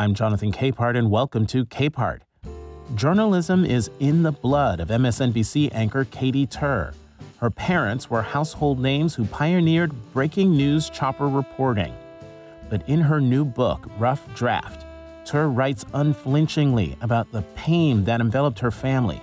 I'm Jonathan Capehart, and welcome to Capehart. Journalism is in the blood of MSNBC anchor Katy Tur. Her parents were household names who pioneered breaking news chopper reporting. But in her new book, Rough Draft, Tur writes unflinchingly about the pain that enveloped her family.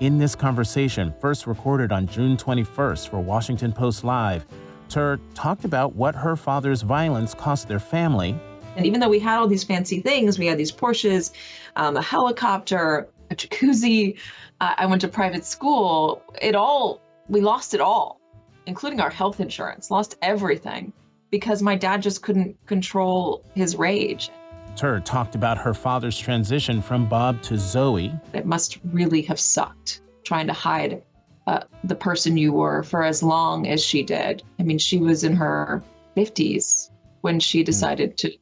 In this conversation, first recorded on June 21st for Washington Post Live, Tur talked about what her father's violence cost their family. And even though we had all these fancy things, we had these Porsches, um, a helicopter, a jacuzzi, uh, I went to private school, it all, we lost it all, including our health insurance, lost everything because my dad just couldn't control his rage. Tur talked about her father's transition from Bob to Zoe. It must really have sucked trying to hide uh, the person you were for as long as she did. I mean, she was in her 50s when she hmm. decided to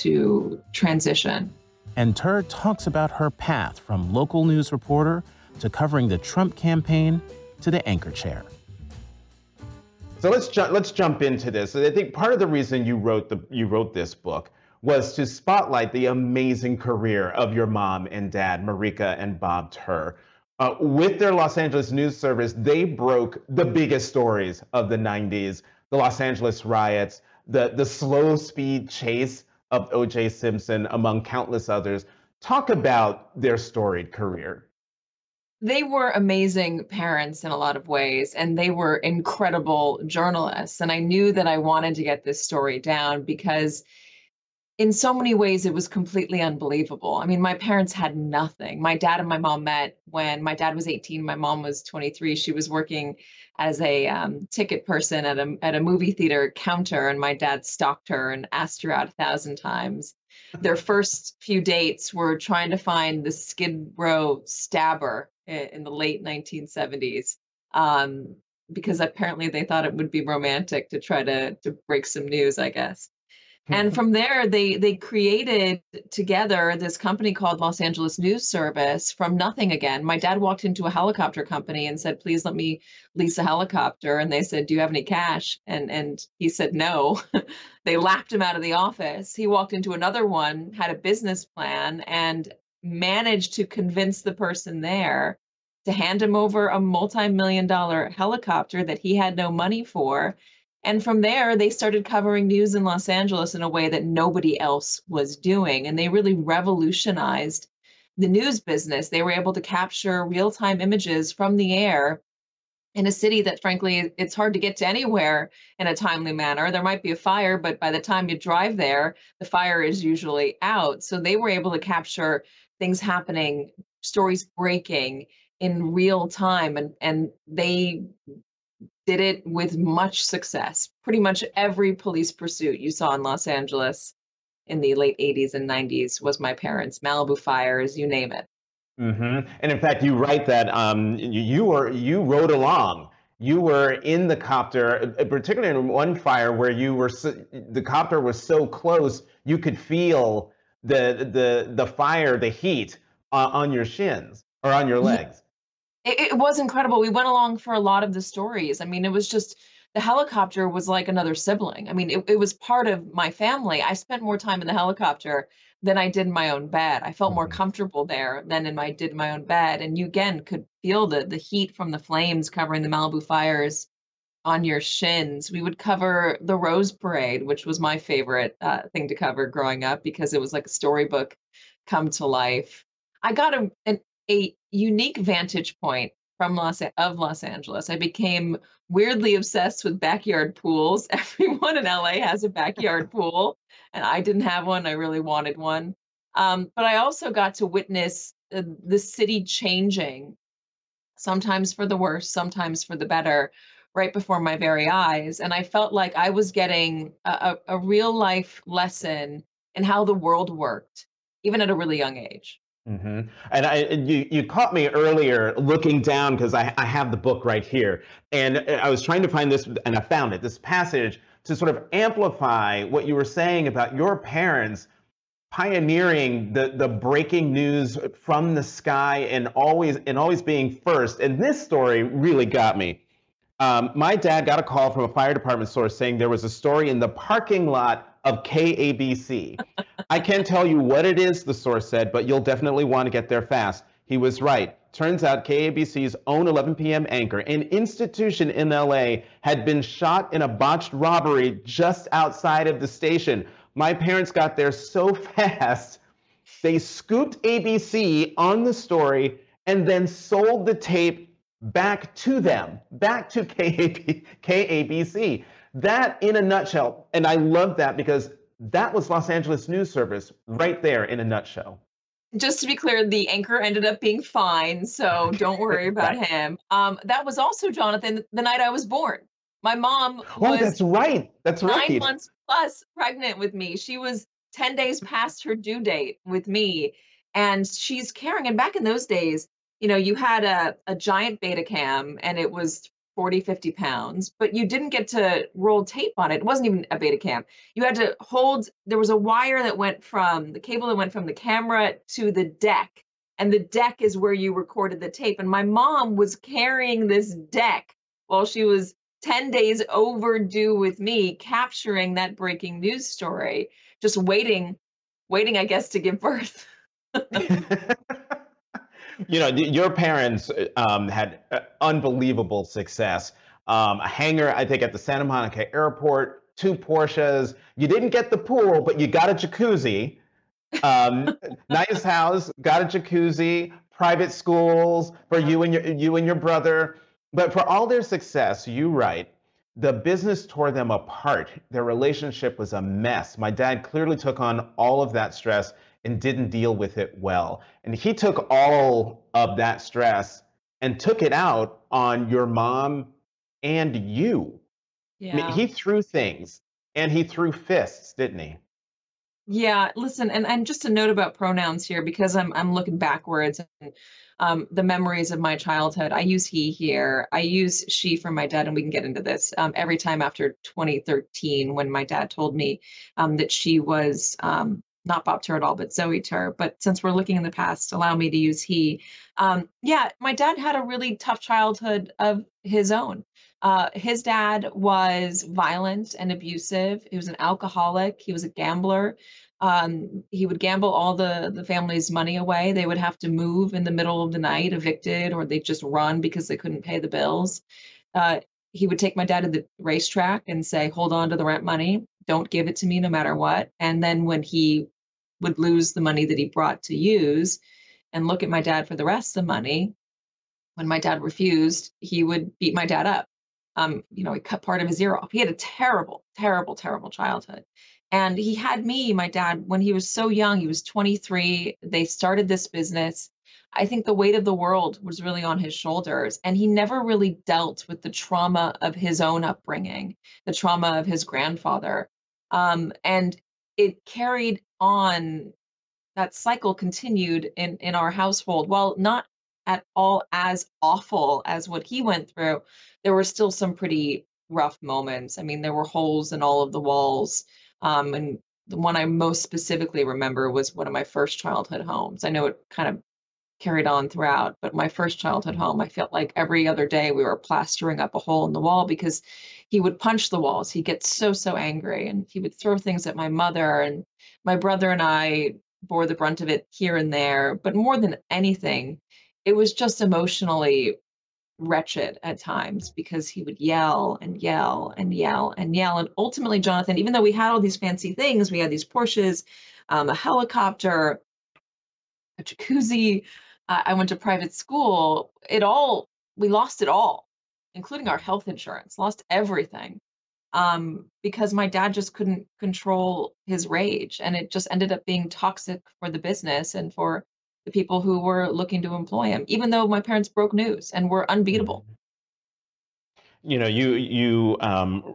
to transition. And Tur talks about her path from local news reporter to covering the Trump campaign to the anchor chair. So let's ju- let's jump into this. I think part of the reason you wrote the you wrote this book was to spotlight the amazing career of your mom and dad, Marika and Bob Tur. Uh, with their Los Angeles news service, they broke the biggest stories of the 90s the Los Angeles riots, the, the slow speed chase of O.J. Simpson, among countless others. Talk about their storied career. They were amazing parents in a lot of ways, and they were incredible journalists. And I knew that I wanted to get this story down because in so many ways it was completely unbelievable i mean my parents had nothing my dad and my mom met when my dad was 18 my mom was 23 she was working as a um, ticket person at a, at a movie theater counter and my dad stalked her and asked her out a thousand times. Their first few dates were trying to find the skid row stabber in, in the late 1970s um, because apparently they thought it would be romantic to try to to break some news i guess Hmm. and from there they they created together this company called los angeles news service from nothing again. My dad walked into a helicopter company and said please let me lease a helicopter. And they said do you have any cash? And and he said no. They laughed him out of the office. He walked into another one had a business plan and managed to convince the person there to hand him over a multi-million dollar helicopter that he had no money for and from there, they started covering news in Los Angeles in a way that nobody else was doing. And they really revolutionized the news business. They were able to capture real time images from the air in a city that, frankly, it's hard to get to anywhere in a timely manner. There might be a fire, but by the time you drive there, the fire is usually out. So they were able to capture things happening, stories breaking in real time and and they did it with much success. Pretty much every police pursuit you saw in Los Angeles in the late 80s and 90s was my parents, Malibu fires, you name it. Mm-hmm. And in fact, you write that um, you, you were you rode along. You were in the copter, uh, particularly in one fire where you were so, the copter was so close you could feel the the the fire, the heat uh, on your shins or on your legs it, it was incredible. We went along for a lot of the stories. I mean, it was just the helicopter was like another sibling. I mean, it, it was part of my family. I spent more time in the helicopter than I did in my own bed. I felt more mm-hmm. comfortable there than in my did my own bed. And you again could feel the the heat from the flames covering the Malibu fires on your shins. We would cover the Rose Parade, which was my favorite uh, thing to cover growing up because it was like a storybook come to life. I got a, an a unique vantage point from Los of Los Angeles. I became weirdly obsessed with backyard pools. Everyone in LA has a backyard pool, and I didn't have one. I really wanted one. Um, but I also got to witness the, the city changing, sometimes for the worse, sometimes for the better, right before my very eyes. And I felt like I was getting a, a, a real life lesson in how the world worked, even at a really young age. Mm-hmm. And I, you, you caught me earlier looking down because I, I have the book right here. And I was trying to find this, and I found it, this passage to sort of amplify what you were saying about your parents pioneering the, the breaking news from the sky and always and always being first. And this story really got me. Um, my dad got a call from a fire department source saying there was a story in the parking lot of KABC. I can't tell you what it is, the source said, but you'll definitely want to get there fast. He was right. Turns out KABC's own 11 p.m. anchor, an institution in LA, had been shot in a botched robbery just outside of the station. My parents got there so fast, they scooped ABC on the story and then sold the tape back to them, back to KAB, KABC. That in a nutshell, and I love that because that was Los Angeles News Service right there in a nutshell just to be clear, the anchor ended up being fine, so don't worry about right. him. Um, that was also Jonathan the night I was born. My mom oh, was that's right. That's right. Nine months plus pregnant with me. She was 10 days past her due date with me. And she's carrying, and back in those days, you know, you had a, a giant Betacam and it was 40, 50 pounds, but you didn't get to roll tape on it. It wasn't even a Betacam. You had to hold, there was a wire that went from the cable that went from the camera to the deck. And the deck is where you recorded the tape. And my mom was carrying this deck while she was 10 days overdue with me, capturing that breaking news story, just waiting, waiting, I guess, to give birth. you know, your parents um, had uh, unbelievable success. Um, a hangar, I think, at the Santa Monica airport, two Porsches. You didn't get the pool, but you got a jacuzzi. Um, nice house, got a jacuzzi. Private schools for you and your you and your brother. But for all their success, you write, the business tore them apart. Their relationship was a mess. My dad clearly took on all of that stress and didn't deal with it well. And he took all of that stress and took it out on your mom and you. Yeah. I mean, he threw things and he threw fists, didn't he? Yeah, listen, and, and just a note about pronouns here because I'm I'm looking backwards and um, the memories of my childhood. I use he here. I use she for my dad, and we can get into this um, every time after 2013 when my dad told me um, that she was um, not Bob Tur at all, but Zoe Tur. But since we're looking in the past, allow me to use he. Um, yeah, my dad had a really tough childhood of his own. Uh, his dad was violent and abusive. He was an alcoholic. He was a gambler. Um, he would gamble all the the family's money away. They would have to move in the middle of the night, evicted, or they'd just run because they couldn't pay the bills. Uh, he would take my dad to the racetrack and say, "Hold on to the rent money. Don't give it to me, no matter what." And then when he would lose the money that he brought to use and look at my dad for the rest of the money. When my dad refused, he would beat my dad up. Um, you know, he cut part of his ear off. He had a terrible, terrible, terrible childhood. And he had me, my dad, when he was so young, he was 23. They started this business. I think the weight of the world was really on his shoulders. And he never really dealt with the trauma of his own upbringing, the trauma of his grandfather. Um, and it carried on that cycle continued in in our household. While not at all as awful as what he went through. There were still some pretty rough moments. I mean there were holes in all of the walls um, and the one i most specifically remember was one of my first childhood homes. I know it kind of carried on throughout but my first childhood home i felt like every other day we were plastering up a hole in the wall because he would punch the walls he'd get so so angry and he would throw things at my mother and my brother and I bore the brunt of it here and there, but more than anything, it was just emotionally wretched at times because he would yell and yell and yell and yell. And ultimately, Jonathan, even though we had all these fancy things, we had these Porsches, um, a helicopter, a jacuzzi, uh, I went to private school, it all, we lost it all, including our health insurance, lost everything um, because my dad just couldn't control his rage. And it just ended up being toxic for the business and for the people who were looking to employ him, even though my parents broke news and were unbeatable. Mm-hmm. You know, you you um,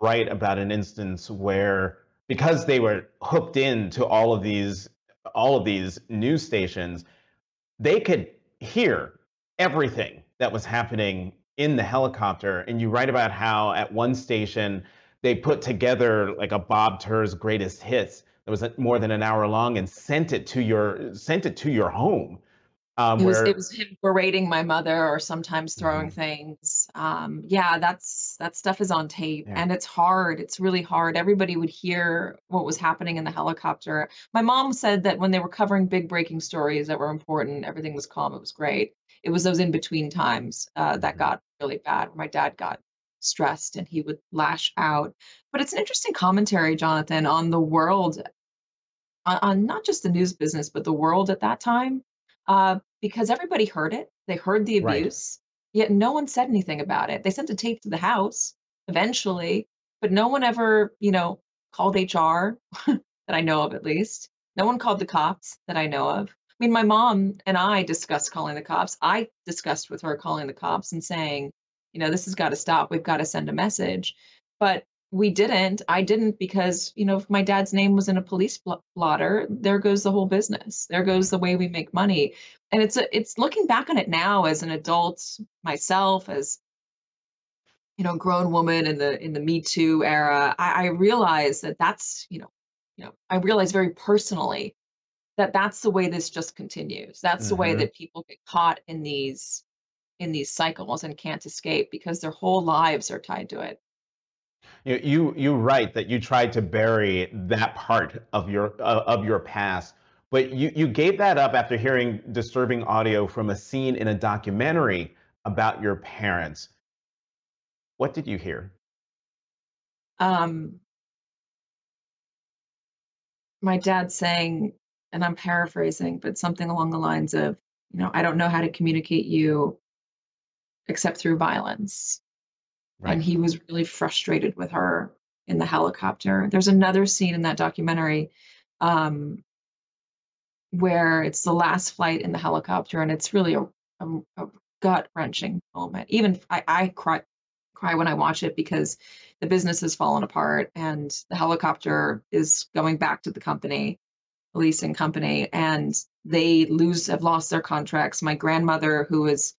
write about an instance where because they were hooked into all of these all of these news stations, they could hear everything that was happening in the helicopter and you write about how at one station they put together like a Bob Tur's greatest hits that was more than an hour long and sent it to your sent it to your home. Um, it, was, where... it was him berating my mother or sometimes throwing mm-hmm. things. Um, yeah, that's that stuff is on tape yeah. and it's hard. It's really hard. Everybody would hear what was happening in the helicopter. My mom said that when they were covering big breaking stories that were important, everything was calm. It was great. It was those in between times uh, that mm-hmm. got really bad. My dad got stressed and he would lash out. But it's an interesting commentary, Jonathan, on the world, on, on not just the news business, but the world at that time uh, because everybody heard it. They heard the abuse, right. yet no one said anything about it. They sent a tape to the house eventually, but no one ever, you know, called HR that I know of at least. No one called the cops that I know of. I mean, my mom and I discussed calling the cops. I discussed with her calling the cops and saying, you know, this has got to stop. We've got to send a message. But we didn't. I didn't because, you know, if my dad's name was in a police blotter, there goes the whole business. There goes the way we make money. And it's a, it's looking back on it now as an adult myself, as you know, grown woman in the in the Me Too era. I, I realize that that's, you know, you know, I realize very personally that that's the way this just continues. That's mm-hmm. the way mm-hmm. that people get caught in these in these cycles and can't escape because their whole lives are tied to it you you you write that you tried to bury that part of your uh, of your past but you you gave that up after hearing disturbing audio from a scene in a documentary about your parents. What did you hear? Um my dad saying and i'm paraphrasing but something along the lines of you know i don't know how to communicate you except through violence Right. And he was really frustrated with her in the helicopter. There's another scene in that documentary um, where it's the last flight in the helicopter, and it's really a, a, a gut wrenching moment. Even I, I cry cry when I watch it because the business has fallen apart, and the helicopter is going back to the company, leasing company, and they lose have lost their contracts. My grandmother, who is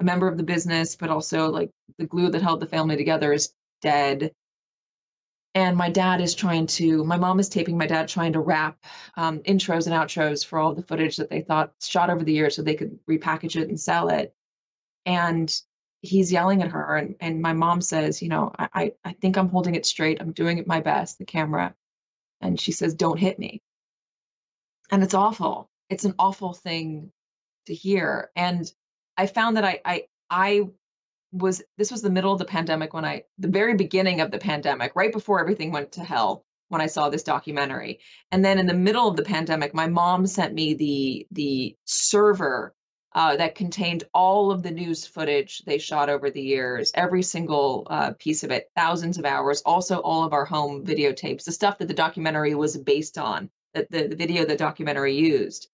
a member of the business, but also like the glue that held the family together is dead. And my dad is trying to, my mom is taping my dad trying to wrap um, intros and outros for all the footage that they thought shot over the years so they could repackage it and sell it. And he's yelling at her. And, and my mom says, You know, I, I think I'm holding it straight. I'm doing it my best, the camera. And she says, Don't hit me. And it's awful. It's an awful thing to hear. And I found that I I I was this was the middle of the pandemic when I the very beginning of the pandemic, right before everything went to hell when I saw this documentary. And then in the middle of the pandemic, my mom sent me the the server uh, that contained all of the news footage they shot over the years, every single uh, piece of it, thousands of hours, also all of our home videotapes, the stuff that the documentary was based on, that the, the video the documentary used.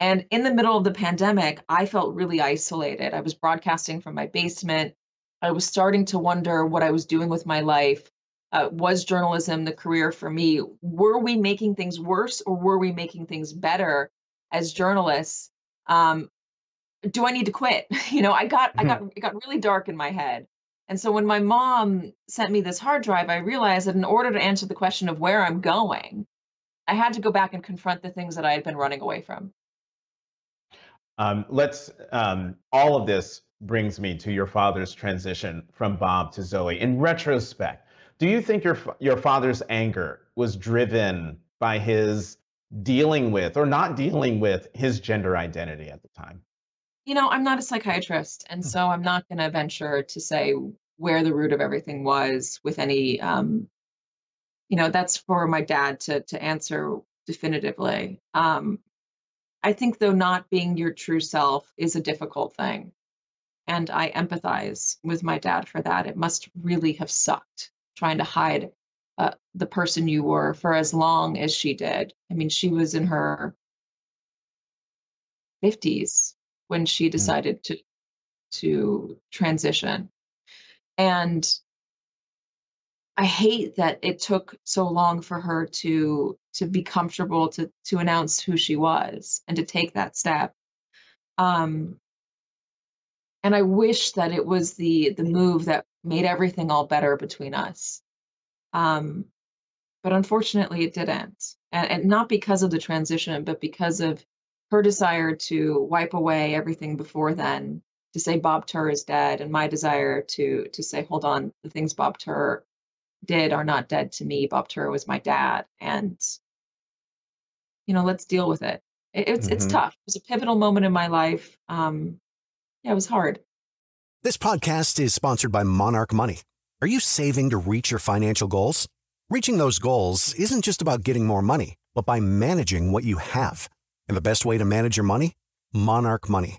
And in the middle of the pandemic, I felt really isolated. I was broadcasting from my basement. I was starting to wonder what I was doing with my life. Uh, was journalism the career for me? Were we making things worse or were we making things better as journalists? Um, do I need to quit? you know, I got mm-hmm. I got it got really dark in my head. And so when my mom sent me this hard drive, I realized that in order to answer the question of where I'm going, I had to go back and confront the things that I had been running away from. Um, let's, um, all of this brings me to your father's transition from Bob to Zoe. In retrospect, do you think your, your father's anger was driven by his dealing with or not dealing with his gender identity at the time? You know, I'm not a psychiatrist, and so I'm not going to venture to say where the root of everything was with any um, you know that's for my dad to to answer definitively um, I think, though, not being your true self is a difficult thing. And I empathize with my dad for that. It must really have sucked trying to hide uh, the person you were for as long as she did. I mean, she was in her 50s when she mm. decided to to transition. And I hate that it took so long for her to to be comfortable to to announce who she was and to take that step. Um, and I wish that it was the the move that made everything all better between us. Um, but unfortunately, it didn't, and, and not because of the transition, but because of her desire to wipe away everything before then, to say Bob Tur is dead, and my desire to to say, hold on, the things Bob Tur did are not dead to me. Bob Tur was my dad, and you know, let's deal with it. it it's mm-hmm. it's tough. It was a pivotal moment in my life. Um, yeah, it was hard. This podcast is sponsored by Monarch Money. Are you saving to reach your financial goals? Reaching those goals isn't just about getting more money, but by managing what you have. And the best way to manage your money? Monarch Money.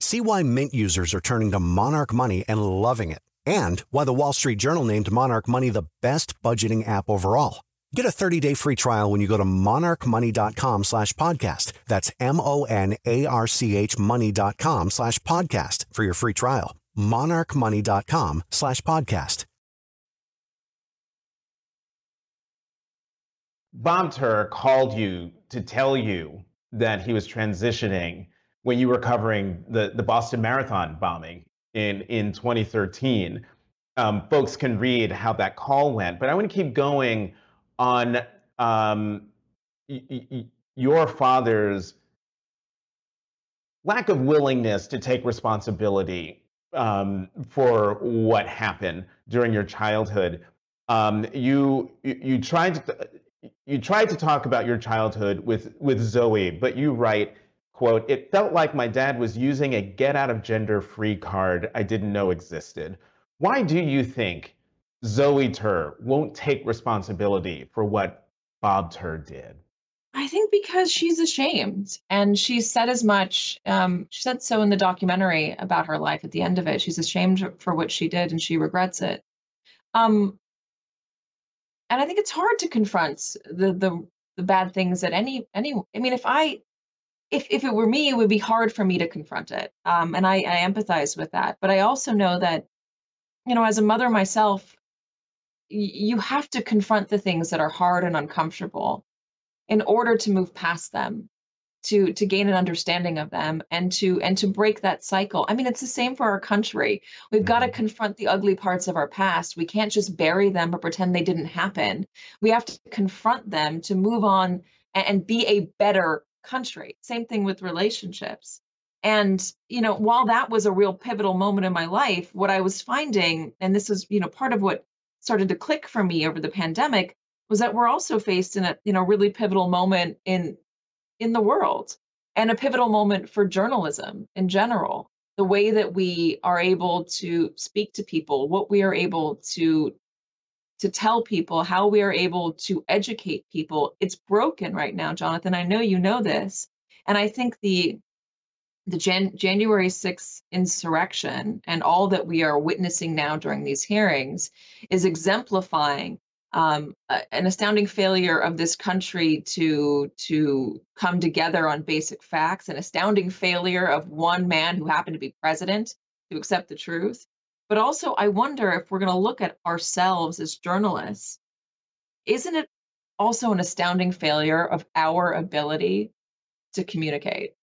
See why Mint users are turning to Monarch Money and loving it, and why the Wall Street Journal named Monarch Money the best budgeting app overall. Get a 30-day free trial when you go to monarchmoney.com slash podcast. That's M-O-N-A-R-C-H money.com slash podcast for your free trial. monarchmoney.com slash podcast. Bob called you to tell you that he was transitioning when you were covering the, the Boston Marathon bombing in, in 2013. Um, folks can read how that call went, but I want to keep going on um, y- y- your father's lack of willingness to take responsibility um, for what happened during your childhood. Um, you, you you tried to you tried to talk about your childhood with with Zoe, but you write, quote, it felt like my dad was using a get out of gender free card I didn't know existed. Why do you think Zoe Tur won't take responsibility for what Bob Tur did? I think because she's ashamed, and she said as much. Um, she said so in the documentary about her life. At the end of it, she's ashamed for what she did, and she regrets it. Um, and I think it's hard to confront the the the bad things that any any. I mean, if I if if it were me, it would be hard for me to confront it. Um, and I, I empathize with that. But I also know that, you know, as a mother myself, you have to confront the things that are hard and uncomfortable in order to move past them to to gain an understanding of them and to and to break that cycle i mean it's the same for our country we've got to mm-hmm. confront the ugly parts of our past we can't just bury them or pretend they didn't happen we have to confront them to move on and, and be a better country. Same thing with relationships. And you know while that was a real pivotal moment in my life what i was finding and this is you know part of what started to click for me over the pandemic was that we're also faced in a you know really pivotal moment in in the world and a pivotal moment for journalism in general. The way that we are able to speak to people what we are able to to tell people how we are able to educate people it's broken right now jonathan i know you know this and i think the the Jan- January 6th insurrection and all that we are witnessing now during these hearings is exemplifying um, a, an astounding failure of this country to to come together on basic facts, an astounding failure of one man who happened to be president to accept the truth. But also, I wonder if we're going to look at ourselves as journalists, isn't it also an astounding failure of our ability to communicate?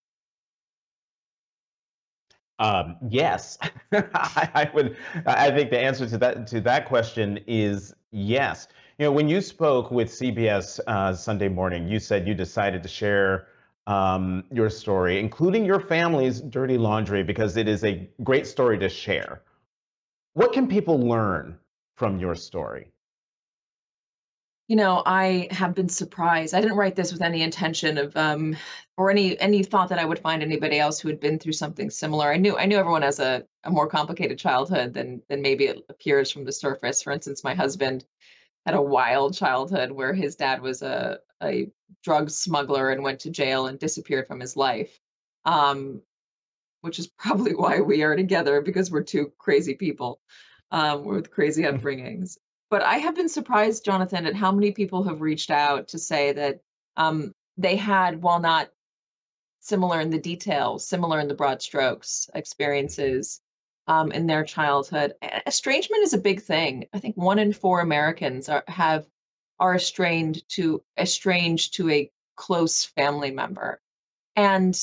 Um, yes, I, I, would. I think the answer to that to that question is yes. You know, when you spoke with CBS uh, Sunday Morning, you said you decided to share um, your story, including your family's dirty laundry, because it is a great story to share. What can people learn from your story? you know i have been surprised. I didn't write this with any intention of um or any any thought that i would find anybody else who had been through something similar. I knew i knew everyone has a, a more complicated childhood than than maybe it appears from the surface. For instance my husband had a wild childhood where his dad was a a drug smuggler and went to jail and disappeared from his life. Um which is probably why we are together because we're two crazy people um, with crazy upbringings but I have been surprised, Jonathan, at how many people have reached out to say that um, they had, while not similar in the details, similar in the broad strokes, experiences um, in their childhood. Estrangement is a big thing. I think one in four Americans are, have are estranged to estranged to a close family member, and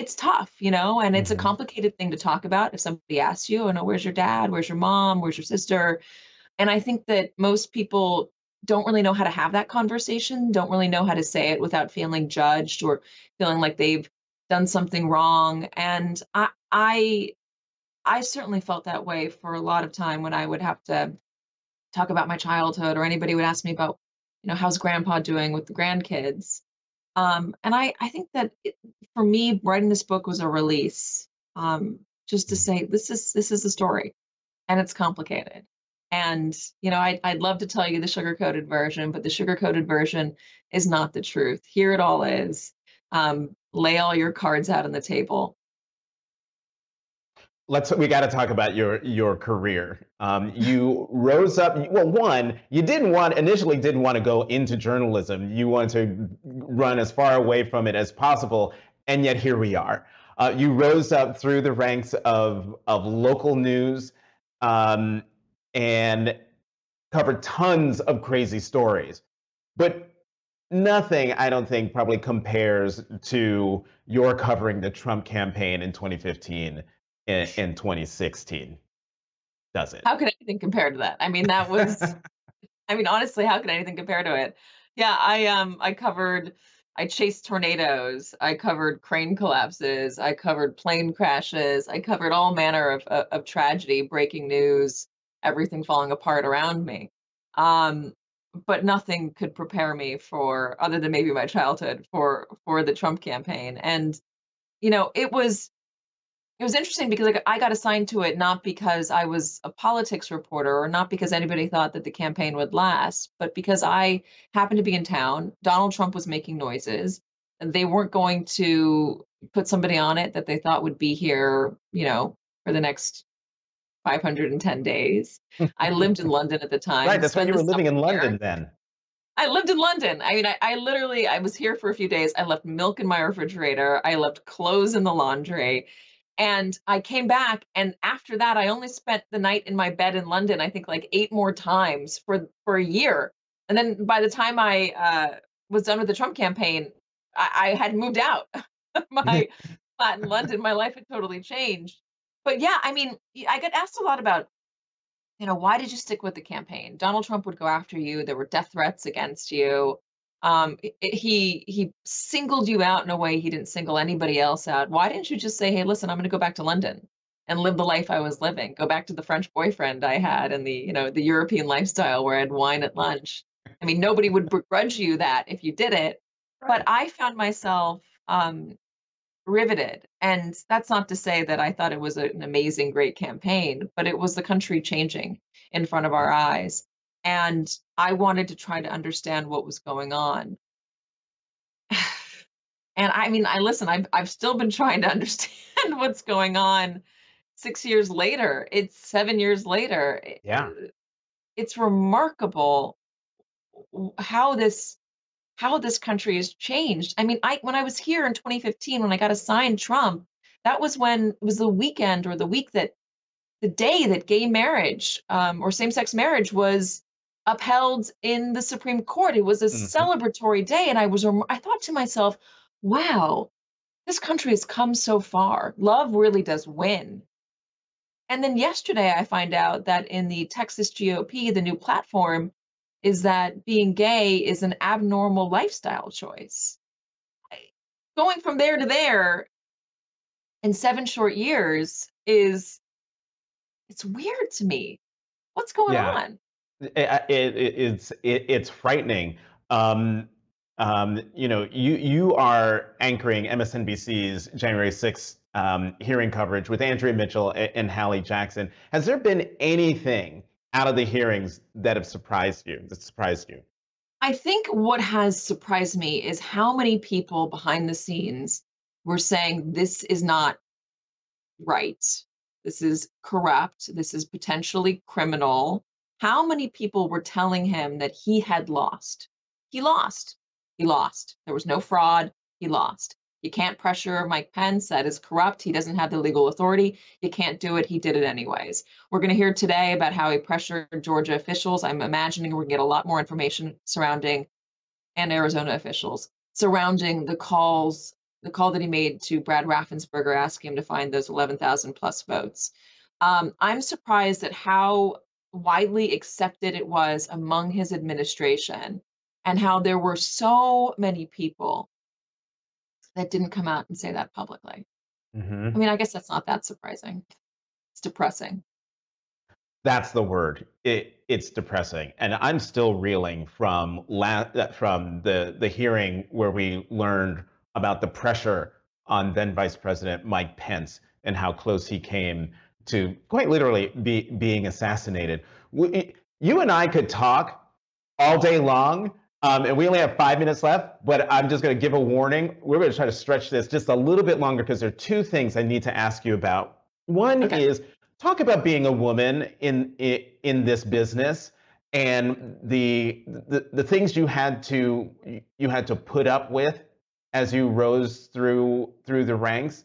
it's tough, you know, and it's mm-hmm. a complicated thing to talk about. If somebody asks you, "Oh no, where's your dad? Where's your mom? Where's your sister?" and I think that most people don't really know how to have that conversation, don't really know how to say it without feeling judged or feeling like they've done something wrong. And I I I certainly felt that way for a lot of time when I would have to talk about my childhood or anybody would ask me about, you know, how's grandpa doing with the grandkids. Um, and I, I think that it, for me, writing this book was a release, um, just to say this is this is the story, and it's complicated. And you know, I, I'd love to tell you the sugar coated version, but the sugar coated version is not the truth. Here it all is. Um, lay all your cards out on the table let's we got to talk about your your career. Um, you rose up. Well, one, you didn't want initially didn't want to go into journalism. You wanted to run as far away from it as possible, and yet here we are. Uh, you rose up through the ranks of of local news, um, and covered tons of crazy stories, but nothing I don't think probably compares to your covering the Trump campaign in 2015 in, in 2016, does it? How can anything compare to that? I mean, that was, I mean, honestly, how can anything compare to it? Yeah, I um, I covered, I chased tornadoes, I covered crane collapses, I covered plane crashes, I covered all manner of of, of tragedy, breaking news, everything falling apart around me. Um, but nothing could prepare me for other than maybe my childhood for for the Trump campaign and you know it was it was interesting because like I got assigned to it not because I was a politics reporter or not because anybody thought that the campaign would last, but because I happened to be in town. Donald Trump was making noises. And they weren't going to put somebody on it that they thought would be here, you know, for the next 510 days. I lived in London at the time. Right, that's when you were living in London then. I lived in London. I mean, I, I, literally I was here for a few days. I left milk in my refrigerator. I left clothes in the laundry. And I came back, and after that, I only spent the night in my bed in London. I think like eight more times for for a year. And then by the time I uh, was done with the Trump campaign, I, I had moved out. my flat in London, my life had totally changed. But yeah, I mean, I get asked a lot about, you know, why did you stick with the campaign? Donald Trump would go after you. There were death threats against you um, it, he he singled you out in a way he didn't single anybody else out. Why didn't you just say, "Hey, listen, I'm going to go back to London and live the life I was living. Go back to the French boyfriend I had and the you know the European lifestyle where I had wine at lunch." I mean, nobody would begrudge you that if you did it. Right. But I found myself um, riveted, and that's not to say that I thought it was an amazing, great campaign, but it was the country changing in front of our eyes and I wanted to try to understand what was going on. and I mean, I listen, I've I've still been trying to understand what's going on six years later. It's seven years later. Yeah. It's remarkable how this how this country has changed. I mean, I when I was here in 2015, when I got assigned Trump, that was when it was the weekend or the week that the day that gay marriage um, or same-sex marriage was upheld in the Supreme Court. It was a mm-hmm. celebratory day. And I was, I thought to myself, wow, this country has come so far. Love really does win. And then yesterday, I find out that in the Texas GOP, the new platform is that being gay is an abnormal lifestyle choice. Going from there to there in seven short years is it's weird to me. What's going yeah. on? It, it, it's it, it's frightening. Um, um, you know, you you are anchoring MSNBC's January 6th um, hearing coverage with Andrea Mitchell and, and Hallie Jackson. Has there been anything out of the hearings that have surprised you? That surprised you? I think what has surprised me is how many people behind the scenes were saying this is not right. This is corrupt. This is potentially criminal how many people were telling him that he had lost? He lost. He lost. There was no fraud. He lost. You can't pressure Mike Pence. That is corrupt. He doesn't have the legal authority. You can't do it. He did it anyways. We're going to hear today about how he pressured Georgia officials. I'm imagining we're going to get a lot more information surrounding and Arizona officials surrounding the calls, the call that he made to Brad Raffensperger asking him to find those 11,000 plus votes. Um, I'm surprised at how widely accepted it was among his administration and how there were so many people that didn't come out and say that publicly. Mm-hmm. I mean, I guess that's not that surprising. It's depressing. That's the word. It, it's depressing, and I'm still reeling from la- from the the hearing where we learned about the pressure on then Vice President Mike Pence and how close he came to quite literally be, being assassinated. We, you and I could talk all day long um, and we only have five minutes left, but I'm just going to give a warning. We're going to try to stretch this just a little bit longer because there are two things I need to ask you about. One okay. is talk about being a woman in, in in this business and the, the the things you had to you had to put up with as you rose through through the ranks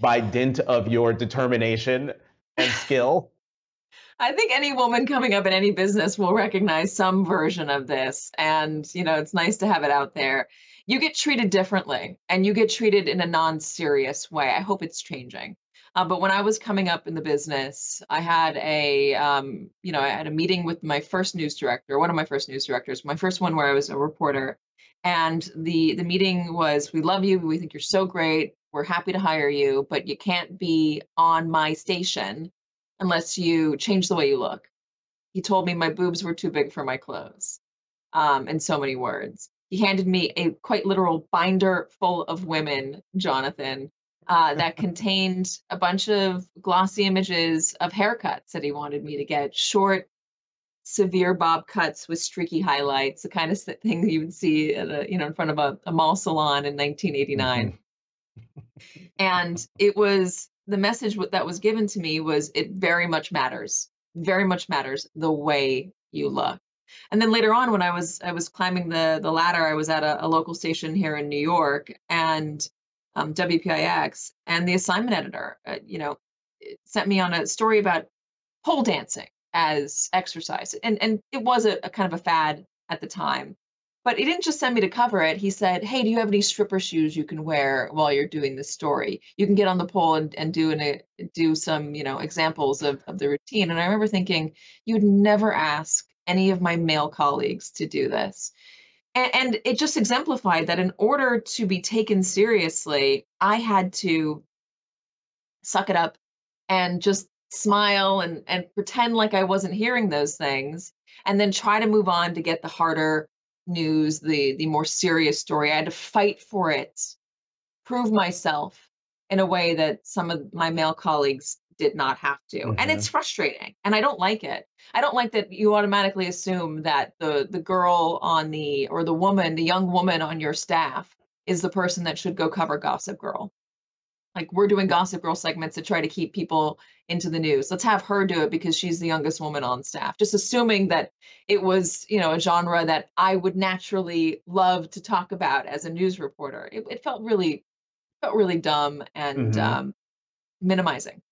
by dint of your determination and skill. I think any woman coming up in any business will recognize some version of this. And, you know, it's nice to have it out there. You get treated differently and you get treated in a non serious way. I hope it's changing. Uh, but when I was coming up in the business, I had a, um, you know, I had a meeting with my first news director, one of my first news directors, my first one where I was a reporter. And the the meeting was, we love you, we think you're so great, we're happy to hire you, but you can't be on my station unless you change the way you look. He told me my boobs were too big for my clothes, um, in so many words. He handed me a quite literal binder full of women, Jonathan, uh, that contained a bunch of glossy images of haircuts that he wanted me to get short, severe bob cuts with streaky highlights, the kind of thing you would see at a, you know in front of a, a mall salon in 1989. And it was the message that was given to me was it very much matters very much matters the way you look. And then later on when i was i was climbing the the ladder i was at a, a local station here in new york and um, wpix and the assignment editor uh, you know sent me on a story about pole dancing as exercise. And and it was a, a kind of a fad at the time but he didn't just send me to cover it. He said, Hey, do you have any stripper shoes you can wear while you're doing this story? You can get on the pole and, and do an, do some, you know, examples of, of the routine. And I remember thinking, you would never ask any of my male colleagues to do this. And, and it just exemplified that in order to be taken seriously, I had to suck it up and just smile and, and pretend like I wasn't hearing those things and then try to move on to get the harder news, the the more serious story. I had to fight for it, prove myself in a way that some of my male colleagues did not have to. Mm-hmm. And it's frustrating. And I don't like it. I don't like that you automatically assume that the the girl on the or the woman, the young woman on your staff is the person that should go cover Gossip Girl like we're doing gossip girl segments to try to keep people into the news. Let's have her do it because she's the youngest woman on staff. Just assuming that it was you know a genre that i would naturally love to talk about as a news reporter. It, it felt really felt really dumb and mm-hmm. um, minimizing.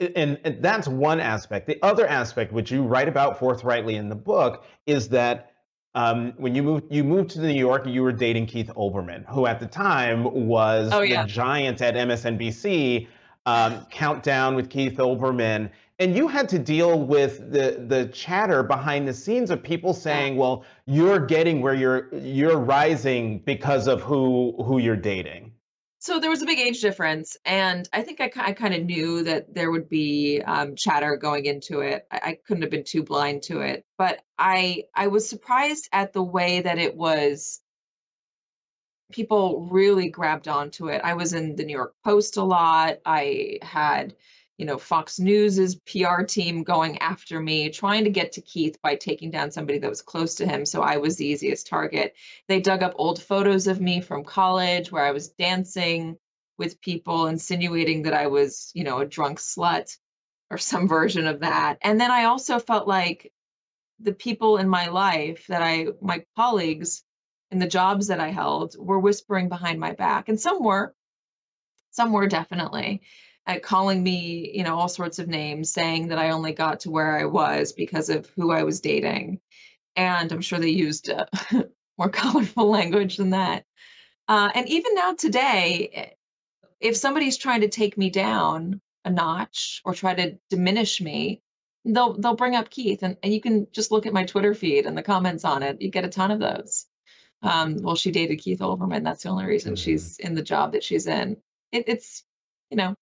And, and that's one aspect. The other aspect which you write about forthrightly in the book is that um, when you moved you moved to New York, you were dating Keith Olbermann, who at the time was oh, yeah. the giant at MSNBC. Um, countdown with Keith Olbermann, and you had to deal with the the chatter behind the scenes of people saying, "Well, you're getting where you're you're rising because of who who you're dating." So there was a big age difference, and I think I, I kind of knew that there would be um, chatter going into it. I, I, couldn't have been too blind to it, but I I was surprised at the way that it was. People really grabbed onto it. I was in the New York Post a lot. I had you know, Fox News's PR team going after me, trying to get to Keith by taking down somebody that was close to him. So I was the easiest target. They dug up old photos of me from college where I was dancing with people, insinuating that I was, you know, a drunk slut or some version of that. And then I also felt like the people in my life that I, my colleagues, in the jobs that I held were whispering behind my back. And some were, some were definitely uh, calling me, you know, all sorts of names, saying that I only got to where I was because of who I was dating. And I'm sure they used uh, more colorful language than that. Uh, and even now today, eh, if somebody's trying to take me down a notch or try to diminish me, they'll they'll bring up Keith, and, and you can just look at my Twitter feed and the comments on it. You get a ton of those. Um, well, she dated Keith Olbermann. That's the only reason mm-hmm. she's in the job that she's in. It, it's you know,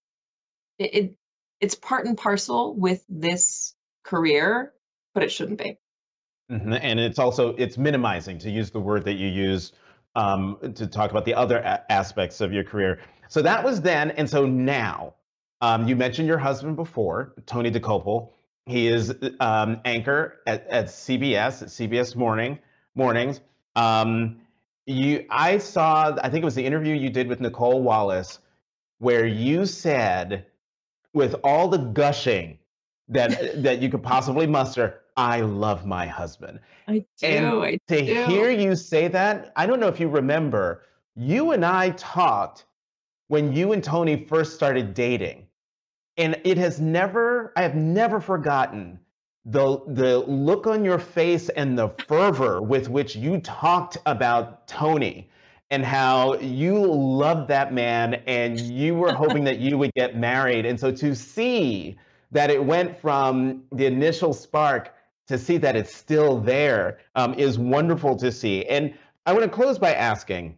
it, it it's part and parcel with this career, but it shouldn't be. Mm-hmm. And it's also it's minimizing to use the word that you use um, to talk about the other a- aspects of your career. So that was then, and so now. Um, you mentioned your husband before, Tony Dokoupil. He is um, anchor at, at CBS at CBS Morning Mornings. Um, you, I saw, I think it was the interview you did with Nicolle Wallace, where you said, with all the gushing that that you could possibly muster, I love my husband. I do. And I to do. hear you say that, I don't know if you remember, you and I talked when you and Tony first started dating. And it has never, I have never forgotten the the look on your face and the fervor with which you talked about Tony and how you loved that man and you were hoping that you would get married. And so to see that it went from the initial spark to see that it's still there um, is wonderful to see. And I want to close by asking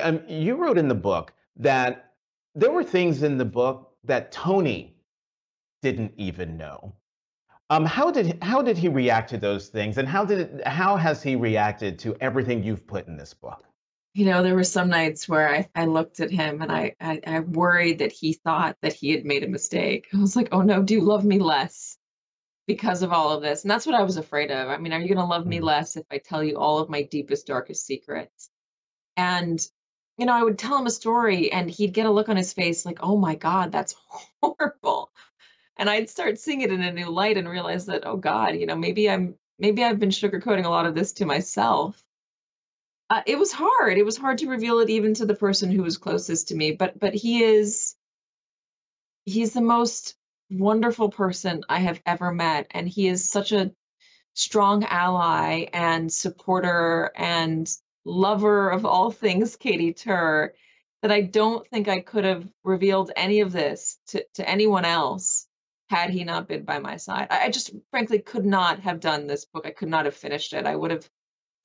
um, you wrote in the book that there were things in the book that Tony didn't even know. Um, how did how did he react to those things, and how did how has he reacted to everything you've put in this book? You know, there were some nights where I, I looked at him and I, I I worried that he thought that he had made a mistake. I was like, oh no, do you love me less because of all of this? And that's what I was afraid of. I mean, are you going to love me mm. less if I tell you all of my deepest, darkest secrets? And you know, I would tell him a story and he'd get a look on his face like, oh my God, that's horrible and I'd start seeing it in a new light and realize that, oh God, you know, maybe I'm maybe I've been sugarcoating a lot of this to myself. Uh, it was hard. It was hard to reveal it even to the person who was closest to me. But but he is he's the most wonderful person I have ever met, and he is such a strong ally and supporter and lover of all things Katy Tur that I don't think I could have revealed any of this to, to anyone else had he not been by my side. I, just frankly could not have done this book. I could not have finished it. I would have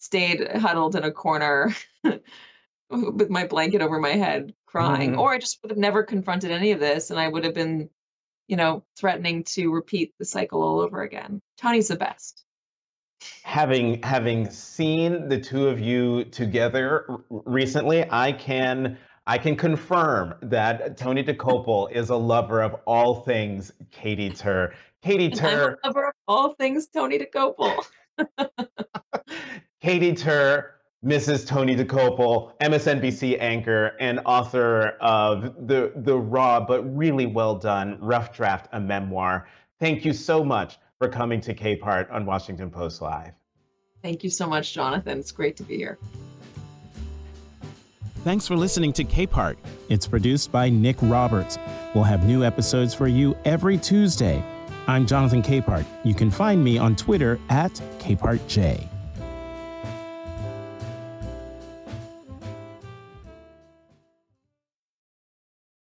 stayed huddled in a corner with my blanket over my head crying, mm-hmm. or I just would have never confronted any of this and I would have been, you know, threatening to repeat the cycle all over again. Tony's the best. Having having seen the two of you together recently, I can I can confirm that Tony Dokoupil is a lover of all things Katy Tur. Katy Tur. I'm a lover of all things Tony Dokoupil. Katy Tur, Mrs. Tony Dokoupil, MSNBC anchor and author of the the raw but really well done Rough Draft, a memoir. Thank you so much for coming to Capehart on Washington Post Live. Thank you so much, Jonathan. It's great to be here. Thanks for listening to Capehart. It's produced by Nick Roberts. We'll have new episodes for you every Tuesday. I'm Jonathan Capehart. You can find me on Twitter at CapehartJ.